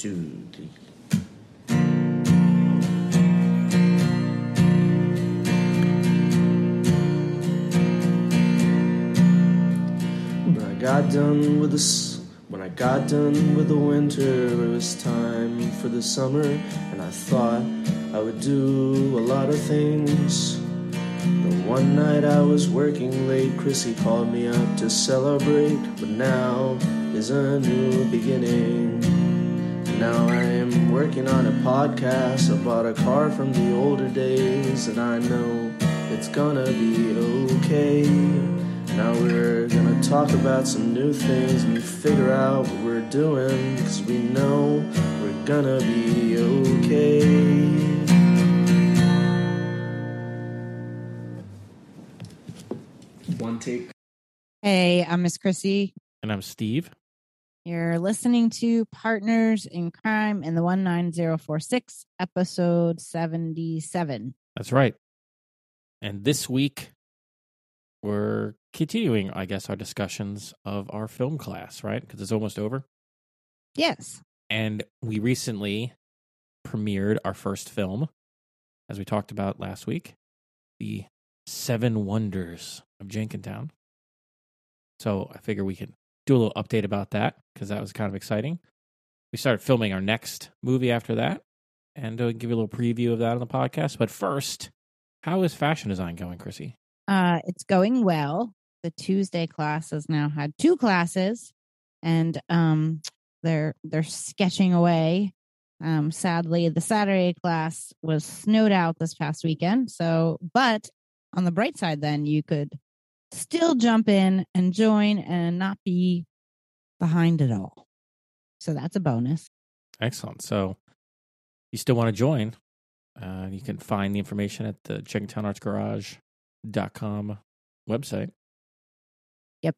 two, three. When I got done with the when I got done with the winter, it was time for the summer, and I thought I would do a lot of things. The one night I was working late, Chrissy called me up to celebrate, but now is a new beginning. Now I am working on a podcast. I bought a car from the older days, and I know it's gonna be okay. Now we're gonna talk about some new things and figure out what we're doing, cause we know we're gonna be okay. One take. Hey, I'm Miss Chrissy. And I'm Steve. You're listening to Partners in Crime in the 19046, episode 77. That's right. And this week, we're continuing, I guess, our discussions of our film class, right? Because it's almost over. Yes. And we recently premiered our first film, as we talked about last week The Seven Wonders of Jenkintown. So I figure we could do a little update about that because that was kind of exciting. We started filming our next movie after that and uh, give you a little preview of that on the podcast. But first, how is fashion design going, Chrissy? Uh, it's going well. The Tuesday class has now had two classes and um they're they're sketching away. Um sadly the Saturday class was snowed out this past weekend. So but on the bright side then you could still jump in and join and not be behind it all. So that's a bonus. Excellent. So you still want to join? Uh, you can find the information at the JenkintownArtsGarage.com website. Yep.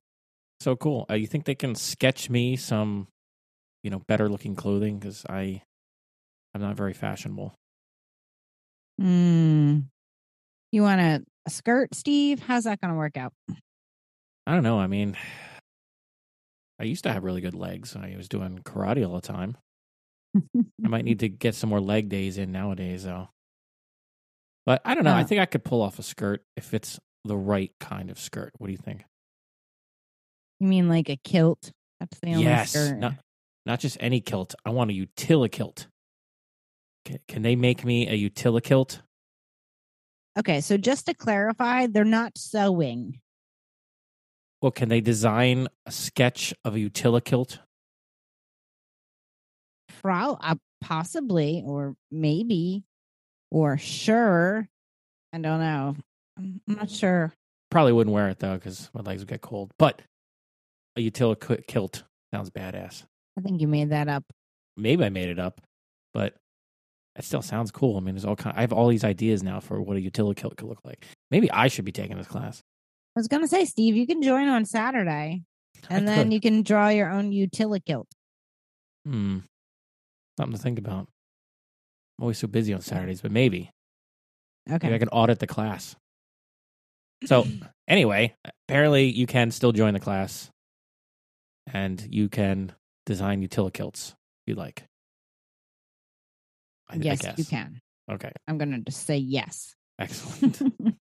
So cool. Uh, you think they can sketch me some, you know, better looking clothing because I, I'm not very fashionable. Hmm. You want a, a skirt, Steve? How's that going to work out? I don't know. I mean, I used to have really good legs. I was doing karate all the time. I might need to get some more leg days in nowadays, though. But I don't know. I think I could pull off a skirt if it's the right kind of skirt. What do you think? You mean like a kilt? That's the only yes, skirt. not not just any kilt. I want a utilikilt. Can, can they make me a utilikilt? Okay, so just to clarify, they're not sewing. Well, can they design a sketch of a utilikilt? Pro- uh, possibly, or maybe, or sure. I don't know. I'm not sure. Probably wouldn't wear it though because my legs would get cold. But a utilikilt sounds badass. I think you made that up. maybe I made it up, but it still sounds cool. I mean, there's all kind. I have all these ideas now for what a utility kilt could look like. Maybe I should be taking this class. I was gonna say, Steve, you can join on Saturday, I and then could. you can draw your own utilikilt. hmm, something to think about. I'm always so busy on Saturdays, but maybe Okay. maybe I can audit the class. So anyway, apparently you can still join the class, and you can design utility kilts if you like. I, I yes, you can. Okay, I'm gonna just say yes. excellent.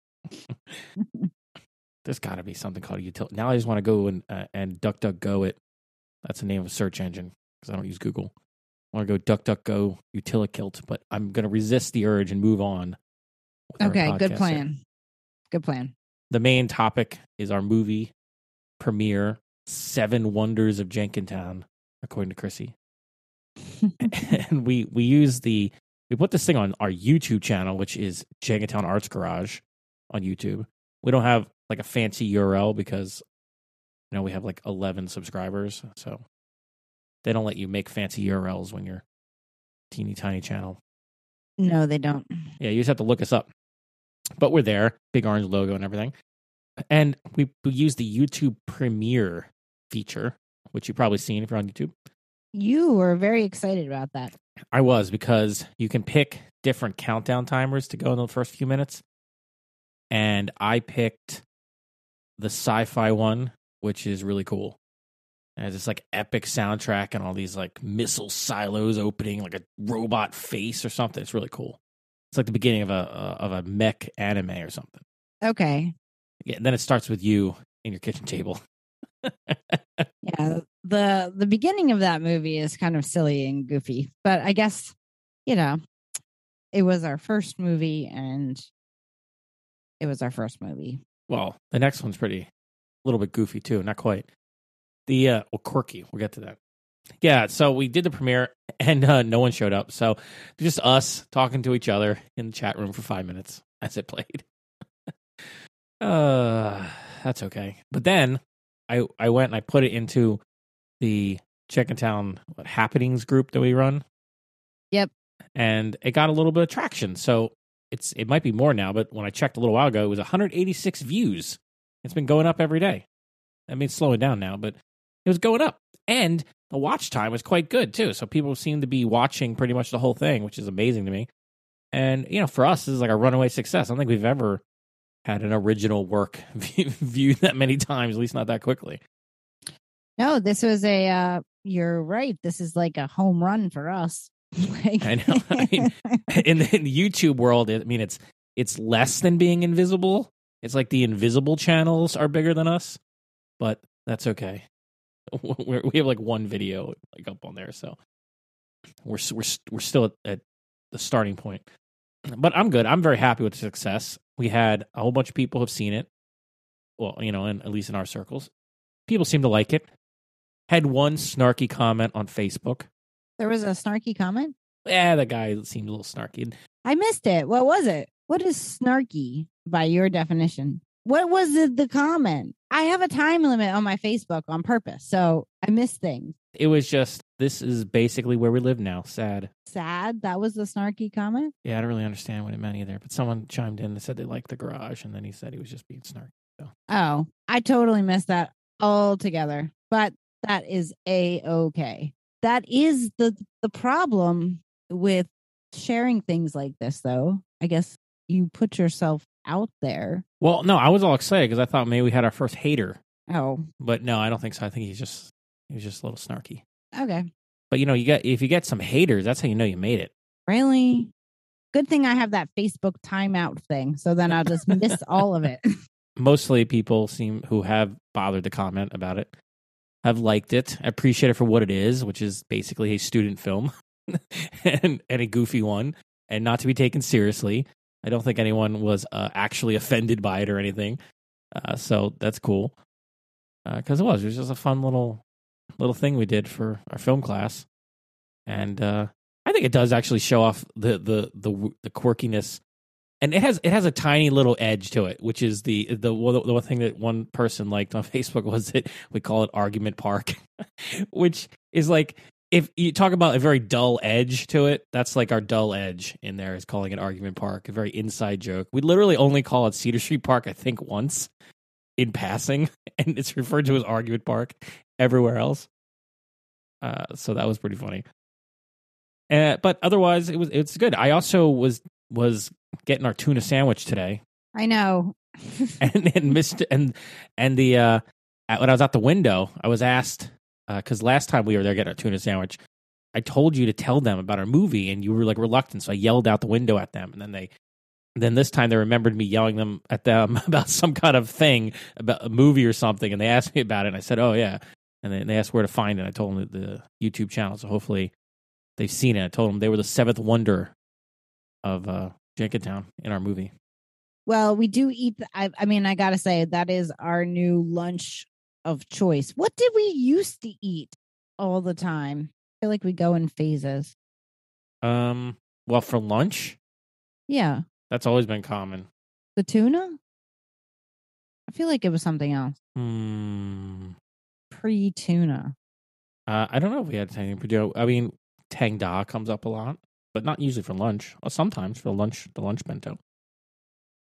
There's got to be something called utility. Now I just want to go and uh, and DuckDuckGo it. That's the name of a search engine because I don't use Google. I want to go DuckDuckGo Utilikilt, but I'm going to resist the urge and move on. okay, good plan. here. Good plan. The main topic is our movie premiere, Seven Wonders of Jenkintown, according to Chrissy. and we we use the we put this thing on our YouTube channel, which is Jenkintown Arts Garage on YouTube. We don't have like a fancy URL because you know we have like eleven subscribers, so they don't let you make fancy URLs when you're teeny tiny channel. no, they don't. Yeah, you just have to look us up. But we're there, big orange logo and everything. And we, we use the YouTube Premiere feature, which you've probably seen if you're on YouTube. You were very excited about that. I was because you can pick different countdown timers to go in the first few minutes. And I picked the sci fi one, which is really cool. And it's this like epic soundtrack and all these like missile silos opening, like a robot face or something. It's really cool. It's like the beginning of a uh, of a mech anime or something. Okay. Yeah, and then it starts with you in your kitchen table. Yeah. The the beginning of that movie is kind of silly and goofy, but I guess, you know, it was our first movie and it was our first movie. Well, the next one's pretty, a little bit goofy too. Not quite. The uh, well, quirky. We'll get to that. Yeah. So we did the premiere, and uh, no one showed up. So just us talking to each other in the chat room for five minutes as it played. uh, that's okay. But then I I went and I put it into the Jenkintown what, happenings group that we run. Yep. And it got a little bit of traction. So it's it might be more now, but when I checked a little while ago, it was 186 views. It's been going up every day. I mean, it's slowing down now, but it was going up, and the watch time was quite good too. So people seem to be watching pretty much the whole thing, which is amazing to me. And you know, for us, this is like a runaway success. I don't think we've ever had an original work viewed that many times, at least not that quickly. No, this was a uh you're right. This is like a home run for us. like, I know. I mean, in the, in the YouTube world, I mean, it's it's less than being invisible. It's like the invisible channels are bigger than us, but that's okay. We're, we have like one video like up on there, so we're we're we're still at, at the starting point. But I'm good. I'm very happy with the success. We had a whole bunch of people have seen it. Well, you know, and at least in our circles, people seem to like it. Had one snarky comment on Facebook. there was a snarky comment. Yeah, the guy seemed a little snarky. I missed it. What was it? What is snarky by your definition? What was the, the comment? I have a time limit on my Facebook on purpose, so I miss things. It was just this is basically where we live now. Sad. Sad. That was the snarky comment. Yeah, I don't really understand what it meant either. But someone chimed in and said they liked the garage, and then he said he was just being snarky. So Oh, I totally missed that altogether. But that is a okay. That is the the problem with sharing things like this, though. I guess you put yourself out there. Well, no, I was all excited because I thought maybe we had our first hater, Oh, but no, I don't think so. I think he's just he was just a little snarky. okay. But you know, you get if you get some haters, that's how you know you made it. Really? Good thing I have that Facebook timeout thing. So then I'll just miss all of it. Mostly people seem who have bothered to comment about it have liked it, I appreciate it for what it is, which is basically a student film and and a goofy one, and not to be taken seriously. I don't think anyone was uh, actually offended by it or anything, uh, so that's cool. Because it was, it was just a fun little little thing we did for our film class, and uh, I think it does actually show off the the the the quirkiness, and it has it has a tiny little edge to it, which is the the one, the one thing that one person liked on Facebook was that we call it argument park, which is like if you talk about a very dull edge to it, that's like our dull edge in there is calling it argument park, a very inside joke. We literally only call it Cedar Street Park, I think, once in passing, and it's referred to as argument park everywhere else. Uh, so that was pretty funny. Uh, but otherwise, it was it's good. I also was was getting our tuna sandwich today, I know. and and missed and and the uh when I was out the window, I was asked because last time we were there getting our tuna sandwich, I told you to tell them about our movie, and you were like reluctant, so I yelled out the window at them, and then they. Then this time they remembered me yelling them at them about some kind of thing about a movie or something, and they asked me about it. and I said, "Oh yeah," and then they asked where to find it. I told them the YouTube channel, so hopefully they've seen it. I told them they were the seventh wonder of uh, Jenkintown in our movie. Well, we do eat. th- I, I mean, I gotta say that is our new lunch of choice. What did we used to eat all the time? I feel like we go in phases. Um, well, for lunch, Yeah, that's always been common. the tuna. I feel like it was something else Hmm. pre tuna. Uh, I don't know if we had anything Purdue. I mean, Tang Da comes up a lot, but not usually for lunch. Or sometimes for lunch, the lunch bento.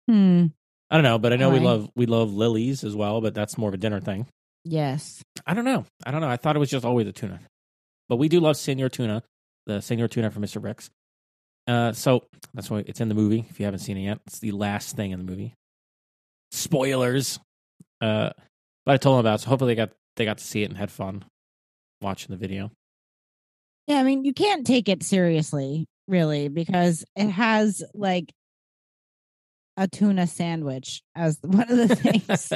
Hmm. I don't know, but I know we love we love lilies as well, but that's more of a dinner thing. Yes. I don't know. I don't know. I thought it was just always a tuna, but we do love Senor Tuna, the Senor Tuna from Mister Bricks. Uh, so that's why it's in the movie. If you haven't seen it yet, it's the last thing in the movie. Spoilers. Uh, but I told them about. it, So hopefully they got they got to see it and had fun watching the video. Yeah, I mean, you can't take it seriously, really, because it has like a tuna sandwich as one of the things.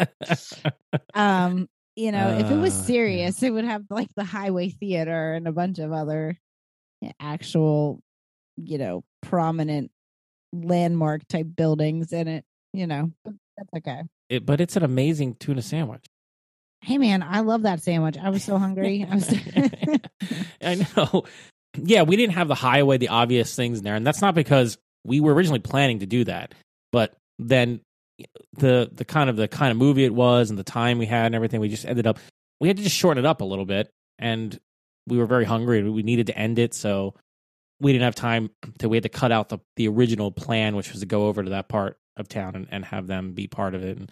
um, you know, if it was Uh, serious, it would have like the Hiway Theater and a bunch of other actual, you know, prominent landmark type buildings in it. You know, but that's okay. It- but it's an amazing tuna sandwich. Hey, man, I love that sandwich. I was so hungry. I was. I know. Yeah, we didn't have the highway, the obvious things in there, and that's not because we were originally planning to do that. But then the the kind of the kind of movie it was and the time we had and everything, we just ended up we had to just shorten it up a little bit, and we were very hungry and we needed to end it, so we didn't have time to we had to cut out the the original plan, which was to go over to that part of town and, and have them be part of it. And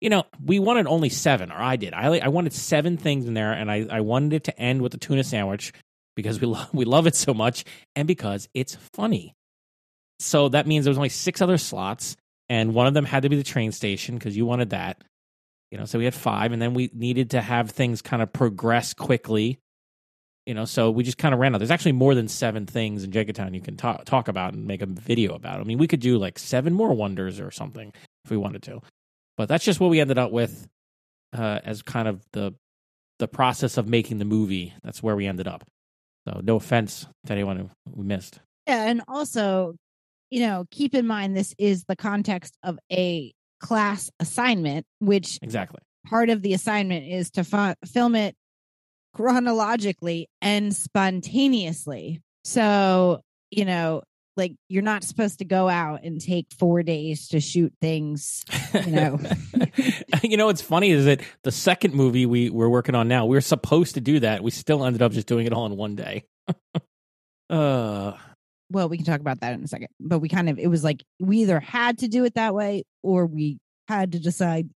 you know, we wanted only seven, or I did. I I wanted seven things in there, and I I wanted it to end with the tuna sandwich because we love we love it so much, and because it's funny. So that means there was only six other slots, and one of them had to be the train station because you wanted that. You know, so we had five, and then we needed to have things kind of progress quickly. You know, so we just kind of ran out. There's actually more than seven things in Jenkintown you can talk talk about and make a video about. I mean, we could do like seven more wonders or something if we wanted to, but that's just what we ended up with uh, as kind of the the process of making the movie. That's where we ended up. So no offense to anyone who we missed. Yeah, and also, you know, keep in mind this is the context of a class assignment, which Exactly. part of the assignment is to fi- film it chronologically and spontaneously. So, you know, like you're not supposed to go out and take 4 days to shoot things, you know. you know what's funny is that the second movie we we're working on now, we were supposed to do that. We still ended up just doing it all in one day. uh well, we can talk about that in a second. But we kind of it was like we either had to do it that way or we had to decide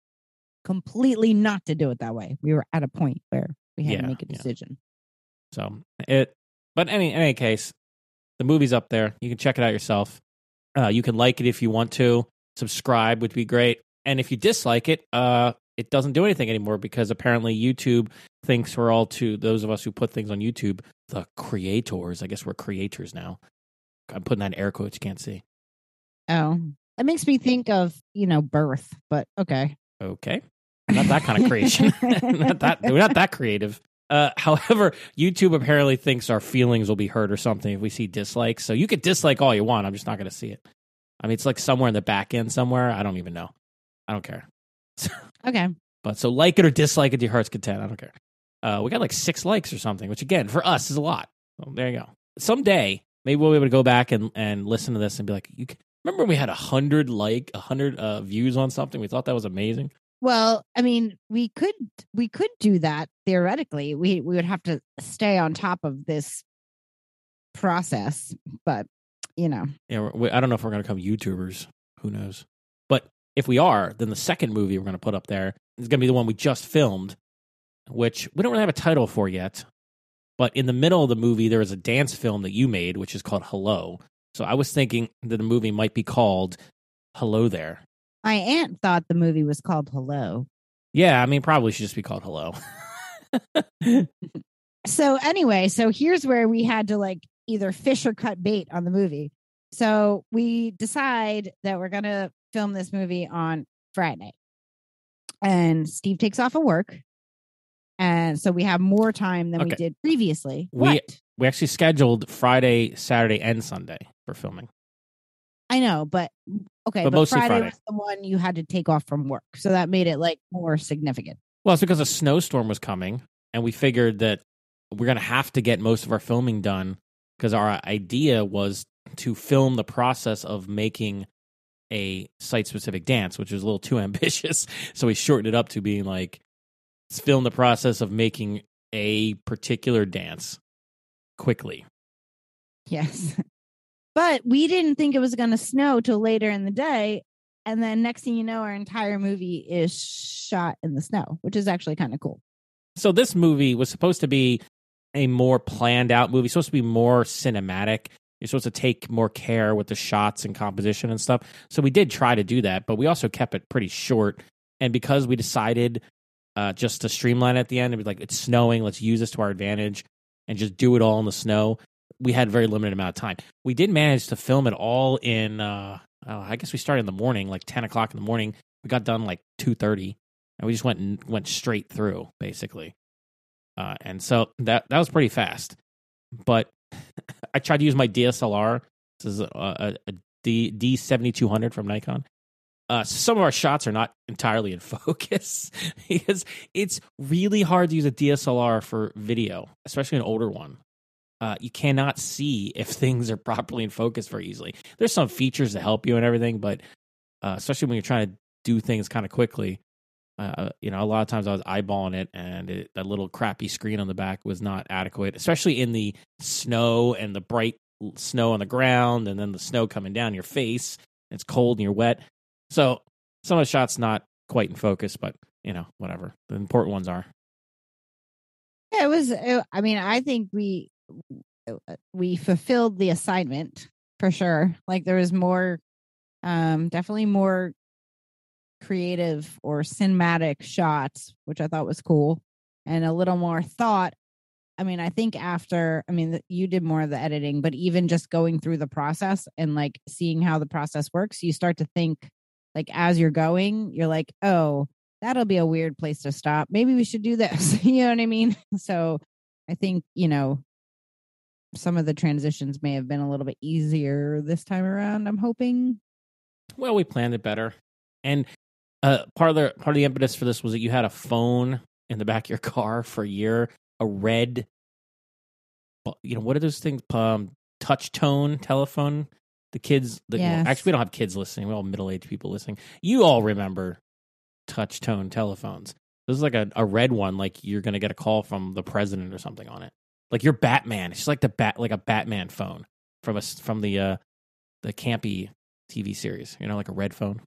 completely not to do it that way. We were at a point where we had Yeah, to make a yeah. decision. so it but any in any case, the movie's up there. You can check it out yourself. Uh you can like it if you want to. Subscribe would be great. And if you dislike it, uh it doesn't do anything anymore because apparently YouTube thinks we're all to those of us who put things on YouTube, the creators. I guess we're creators now. I'm putting that in air quotes, you can't see. Oh, that makes me think of, you know, birth, but okay. Okay. Not that kind of creation. not that we're not that creative. Uh, however, YouTube apparently thinks our feelings will be hurt or something if we see dislikes. So you could dislike all you want. I'm just not going to see it. I mean, it's like somewhere in the back end somewhere. I don't even know. I don't care. Okay. But so like it or dislike it to your heart's content. I don't care. Uh, we got like six likes or something, which again for us is a lot. So there you go. Someday maybe we'll be able to go back and, and listen to this and be like, you can, remember when we had a hundred like a hundred uh, views on something? We thought that was amazing. Well, I mean, we could we could do that theoretically. We we would have to stay on top of this process, but you know, Yeah, we're- I don't know if we're going to become YouTubers. Who knows? But if we are, then the second movie we're going to put up there is going to be the one we just filmed, which we don't really have a title for yet. But in the middle of the movie, there is a dance film that you made, which is called Hello. So I was thinking that the movie might be called Hello There. My aunt thought the movie was called Hello. Yeah, I mean, probably should just be called Hello. So anyway, so here's where we had to like either fish or cut bait on the movie. So we decide that we're gonna film this movie on Friday. And Steve takes off of work. And so we have more time than we did previously. We- what? we actually scheduled Friday, Saturday, and Sunday for filming. I know, but okay, But but, Friday, Friday. was the one you had to take off from work. So that made it like more significant. Well, it's because a snowstorm was coming, and we figured that we're going to have to get most of our filming done because our idea was to film the process of making a site specific dance, which was a little too ambitious. So we shortened it up to being like, let's film the process of making a particular dance quickly. Yes. But we didn't think it was going to snow till later in the day. And then next thing you know, our entire movie is shot in the snow, which is actually kind of cool. So this movie was supposed to be a more planned out movie, supposed to be more cinematic. You're supposed to take more care with the shots and composition and stuff. So we did try to do that, but we also kept it pretty short. And because we decided uh, just to streamline at the end. It'd be like it's snowing. Let's use this to our advantage and just do it all in the snow. We had very limited amount of time. We did manage to film it all in. Uh, oh, I guess we started in the morning, like ten o'clock in the morning. We got done like two thirty, and we just went and went straight through basically. Uh, and so that that was pretty fast. But I tried to use my DSLR. This is a, a, a D D seventy two hundred from Nikon. Uh, some of our shots are not entirely in focus because it's really hard to use a DSLR for video, especially an older one. Uh, you cannot see if things are properly in focus very easily. There's some features to help you and everything, but uh, especially when you're trying to do things kind of quickly, uh, you know, a lot of times I was eyeballing it, and it, that little crappy screen on the back was not adequate, especially in the snow and the bright snow on the ground, and then the snow coming down your face. It's cold and you're wet, so some of the shots not quite in focus, but you know, whatever. The important ones are. Yeah, it was. It, I mean, I think we we fulfilled the assignment for sure. Like there was more, um, definitely more creative or cinematic shots, which I thought was cool, and a little more thought. I mean, I think after, I mean, you did more of the editing, but even just going through the process and like seeing how the process works, you start to think like as you're going, you're like, oh, that'll be a weird place to stop. Maybe we should do this. you know what I mean? So I think, you know, some of the transitions may have been a little bit easier this time around, I'm hoping. Well, we planned it better. And uh, part of the part of the impetus for this was that you had a phone in the back of your car for a year, a red, you know, what are those things? Um, touch tone telephone. The kids, the, Yes. well, actually, we don't have kids listening. We're all middle aged people listening. You all remember touch tone telephones. This is like a, a red one, like you're going to get a call from the president or something on it. Like you're Batman. It's just like the bat, like a Batman phone from a from the uh the campy TV series. You know, like a red phone.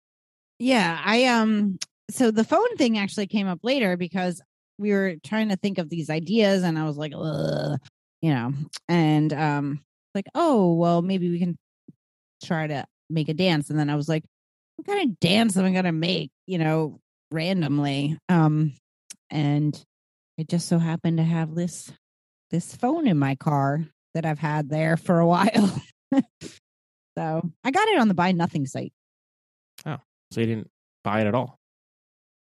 Yeah, I um so the phone thing actually came up later because we were trying to think of these ideas and I was like, Ugh, you know, and um like, oh, well, maybe we can try to make a dance. And then I was like, what kind of dance am I gonna make, you know, randomly? Um and it just so happened to have this this phone in my car that I've had there for a while. so I got it on the buy nothing site. Oh, so you didn't buy it at all.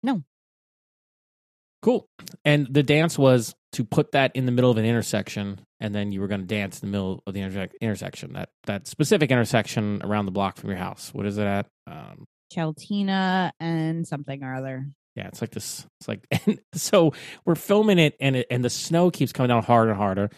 No. Cool. And the dance was to put that in the middle of an intersection, and then you were going to dance in the middle of the interse- intersection. That that specific intersection around the block from your house. What is it at? Um, Cheltena and something or other. Yeah, it's like this. It's like and so we're filming it, and it, and the snow keeps coming down harder and harder.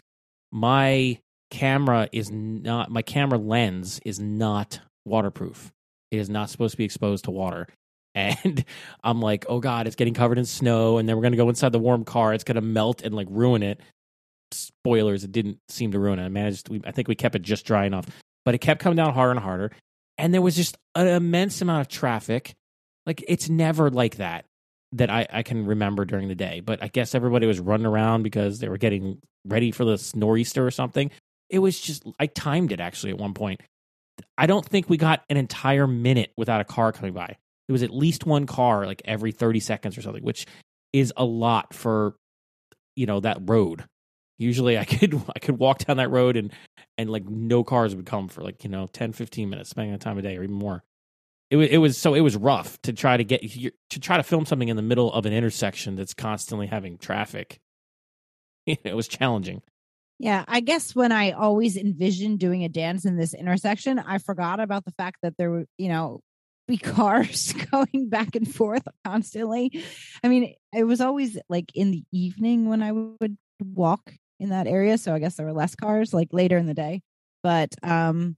My camera is not. My camera lens is not waterproof. It is not supposed to be exposed to water. And I'm like, oh god, it's getting covered in snow, and then we're gonna go inside the warm car. It's gonna melt and like ruin it. Spoilers, it didn't seem to ruin it. I managed. We, I think we kept it just dry enough, but it kept coming down harder and harder. And there was just an immense amount of traffic. Like it's never like that that I, I can remember during the day. But I guess everybody was running around because they were getting ready for the nor'easter or something. It was just I timed it actually at one point. I don't think we got an entire minute without a car coming by. It was at least one car like every 30 seconds or something, which is a lot for you know that road. Usually I could I could walk down that road and and like no cars would come for like, you know, 10 15 minutes depending on the time of day or even more. It was it was so it was rough to try to get to try to film something in the middle of an intersection that's constantly having traffic. it was challenging. Yeah, I guess when I always envisioned doing a dance in this intersection, I forgot about the fact that there were, you know, be cars going back and forth constantly. I mean, it was always like in the evening when I would walk in that area, so I guess there were less cars like later in the day. But um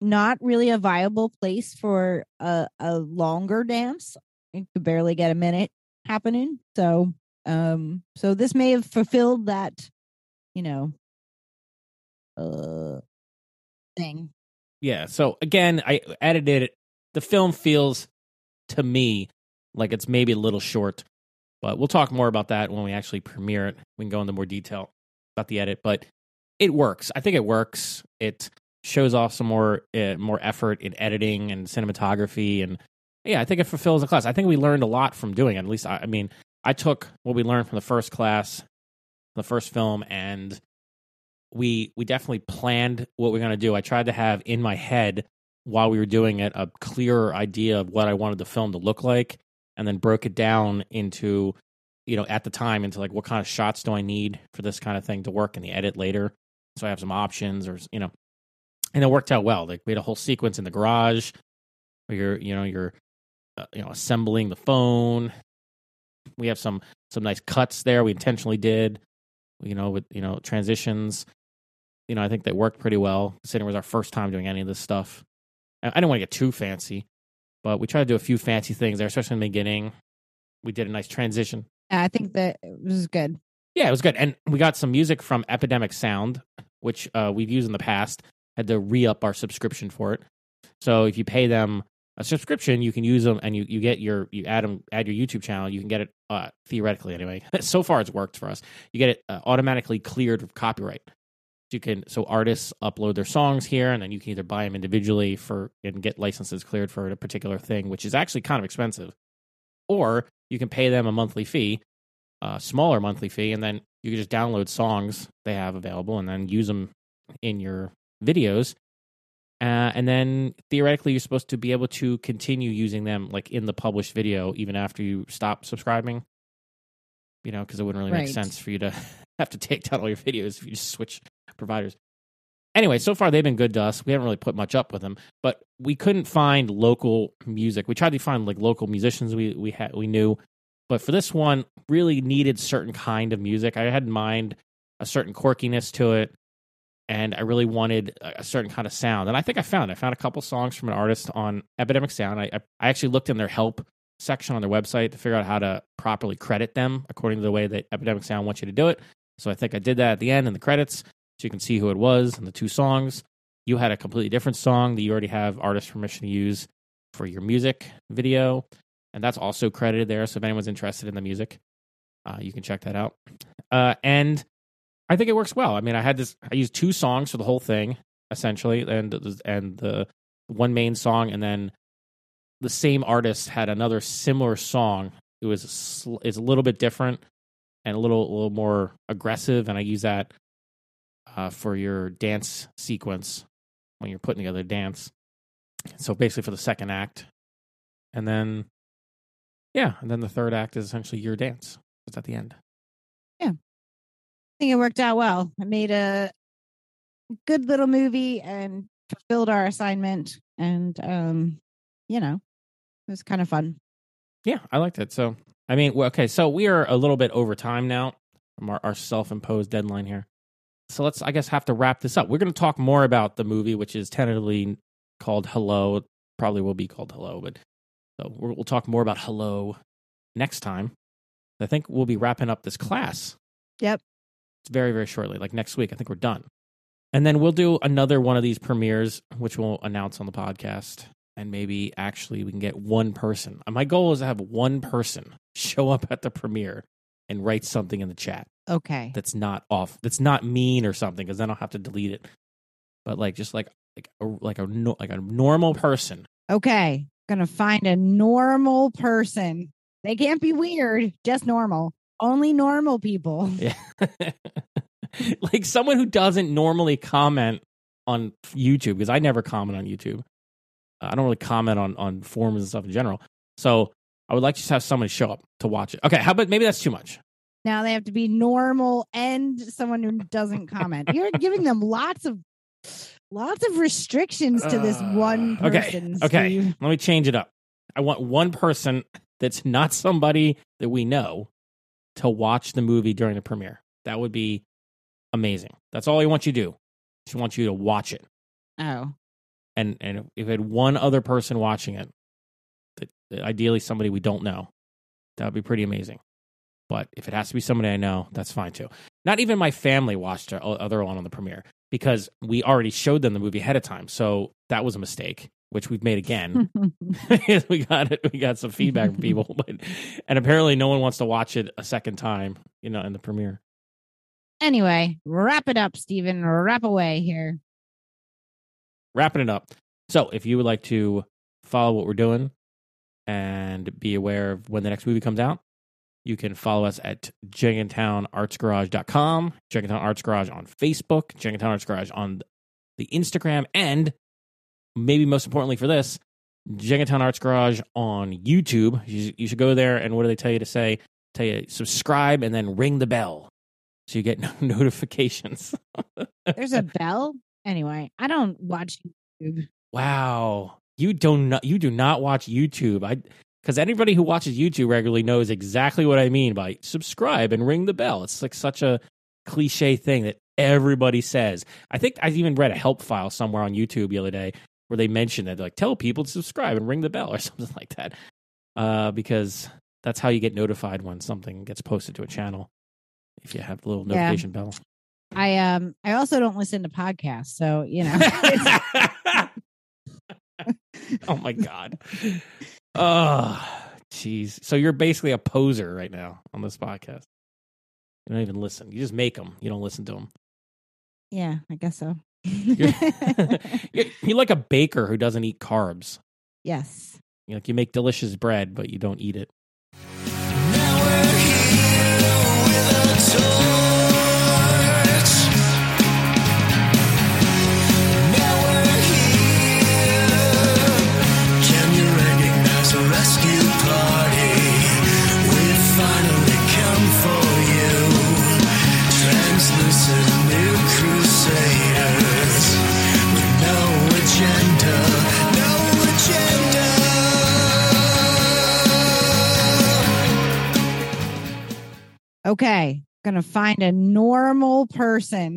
not really a viable place for a, a longer dance. You could barely get a minute happening. So um so this may have fulfilled that you know uh thing Yeah. So again, I edited it. The film feels to me like it's maybe a little short, but we'll talk more about that when we actually premiere it. We can go into more detail about the edit, but it works. I think it works. It shows off some more uh, more effort in editing and cinematography, and yeah, I think it fulfills the class. I think we learned a lot from doing it. At least, I, I mean, I took what we learned from the first class, the first film, and we we definitely planned what we are going to do. I tried to have in my head while we were doing it a clearer idea of what I wanted the film to look like, and then broke it down into you know at the time into like what kind of shots do I need for this kind of thing to work in the edit later. So I have some options, or you know, and it worked out well. Like we had a whole sequence in the garage where you're you know you're uh, you know assembling the phone. We have some some nice cuts there. We intentionally did, you know, with you know transitions you know, I think they worked pretty well. Considering it was our first time doing any of this stuff. I didn't want to get too fancy, but we tried to do a few fancy things there, especially in the beginning. We did a nice transition. I think that it was good. Yeah, it was good, and we got some music from Epidemic Sound, which uh, we've used in the past. Had to re up our subscription for it. So if you pay them a subscription, you can use them, and you, you get your you add them add your YouTube channel. You can get it uh, theoretically anyway. so far, it's worked for us. You get it uh, automatically cleared of copyright you can so artists upload their songs here and then you can either buy them individually for and get licenses cleared for a particular thing which is actually kind of expensive or you can pay them a monthly fee a smaller monthly fee and then you can just download songs they have available and then use them in your videos uh, and then theoretically you're supposed to be able to continue using them like in the published video even after you stop subscribing you know because it wouldn't really right. make sense for you to have to take down all your videos if you just switch providers. Anyway, so far they've been good to us. We haven't really put much up with them, but we couldn't find local music. We tried to find like local musicians we we had we knew, but for this one, really needed certain kind of music. I had in mind a certain quirkiness to it, and I really wanted a certain kind of sound. And I think I found. I found a couple songs from an artist on Epidemic Sound. I I actually looked in their help section on their website to figure out how to properly credit them according to the way that Epidemic Sound wants you to do it. So I think I did that at the end in the credits so you can see who it was and the two songs. You had a completely different song that you already have artist permission to use for your music video, and that's also credited there. So if anyone's interested in the music, uh, you can check that out. Uh, and I think it works well. I mean, I had this. I used two songs for the whole thing essentially, and and the one main song, and then the same artist had another similar song. It was it's a little bit different and a little a little more aggressive, and I use that uh, for your dance sequence when you're putting together dance. So basically for the second act. And then, yeah, and then the third act is essentially your dance. It's at the end. Think it worked out well. I made a good little movie and fulfilled our assignment. And, um, you know, it was kind of fun. Yeah, I liked it. So, I mean, okay, so we are a little bit over time now from our, our self imposed deadline here so let's i guess have to wrap this up we're going to talk more about the movie which is tentatively called hello probably will be called hello but so we'll talk more about hello next time i think we'll be wrapping up this class yep very very shortly like next week i think we're done and then we'll do another one of these premieres which we'll announce on the podcast and maybe actually we can get one person uh, my goal is to have one person show up at the premiere and write something in the chat Okay. That's not off. That's not mean or something because then I'll have to delete it. But like just like like a, like a like a normal person. Okay. Gonna find a normal person. They can't be weird. Just normal. Only normal people. Yeah. like someone who doesn't normally comment on YouTube because I never comment on YouTube. I don't really comment on on forums and stuff in general. So I would like to just have somebody show up to watch it. Okay, how about maybe that's too much. Now they have to be normal and someone who doesn't comment. You're giving them lots of lots of restrictions to this one uh, person. Okay. Okay. Let me change it up. I want one person that's not somebody that we know to watch the movie during the premiere. That would be amazing. That's all I want you to do. Just want you to watch it. Oh. And and if it had one other person watching it, that, that ideally somebody we don't know, that would be pretty amazing. But if it has to be somebody I know, that's fine too. Not even my family watched the other one on the premiere because we already showed them the movie ahead of time. So that was a mistake, which we've made again. we got it. We got some feedback from people, but and apparently no one wants to watch it a second time. You know, in the premiere. Anyway, wrap it up, Stephen. Wrap away here. Wrapping it up. So, if you would like to follow what we're doing and be aware of when the next movie comes out, You can follow us at jenkintownartsgarage.com, Jenkintown Arts Garage on Facebook, Jenkintown Arts Garage on the Instagram, and maybe most importantly for this, Jenkintown Arts Garage on YouTube. You, you should go there and what do they tell you to say? Tell you subscribe and then ring the bell so you get notifications. There's a bell. Anyway, I don't watch YouTube. Wow. You don't you do not watch YouTube. I because anybody who watches YouTube regularly knows exactly what I mean by subscribe and ring the bell. It's like such a cliche thing that everybody says. I think I even read a help file somewhere on YouTube the other day where they mentioned that like tell people to subscribe and ring the bell or something like that. Uh, because that's how you get notified when something gets posted to a channel. If you have the little Yeah. notification bell. I um I also don't listen to podcasts, so you know. oh my god. Oh, jeez. So you're basically a poser right now on this podcast. You don't even listen. You just make them. You don't listen to them. yeah, I guess so. You're, you're, like a baker who doesn't eat carbs. yes. You like you make delicious bread, but you don't eat it. Okay. Gonna find a normal person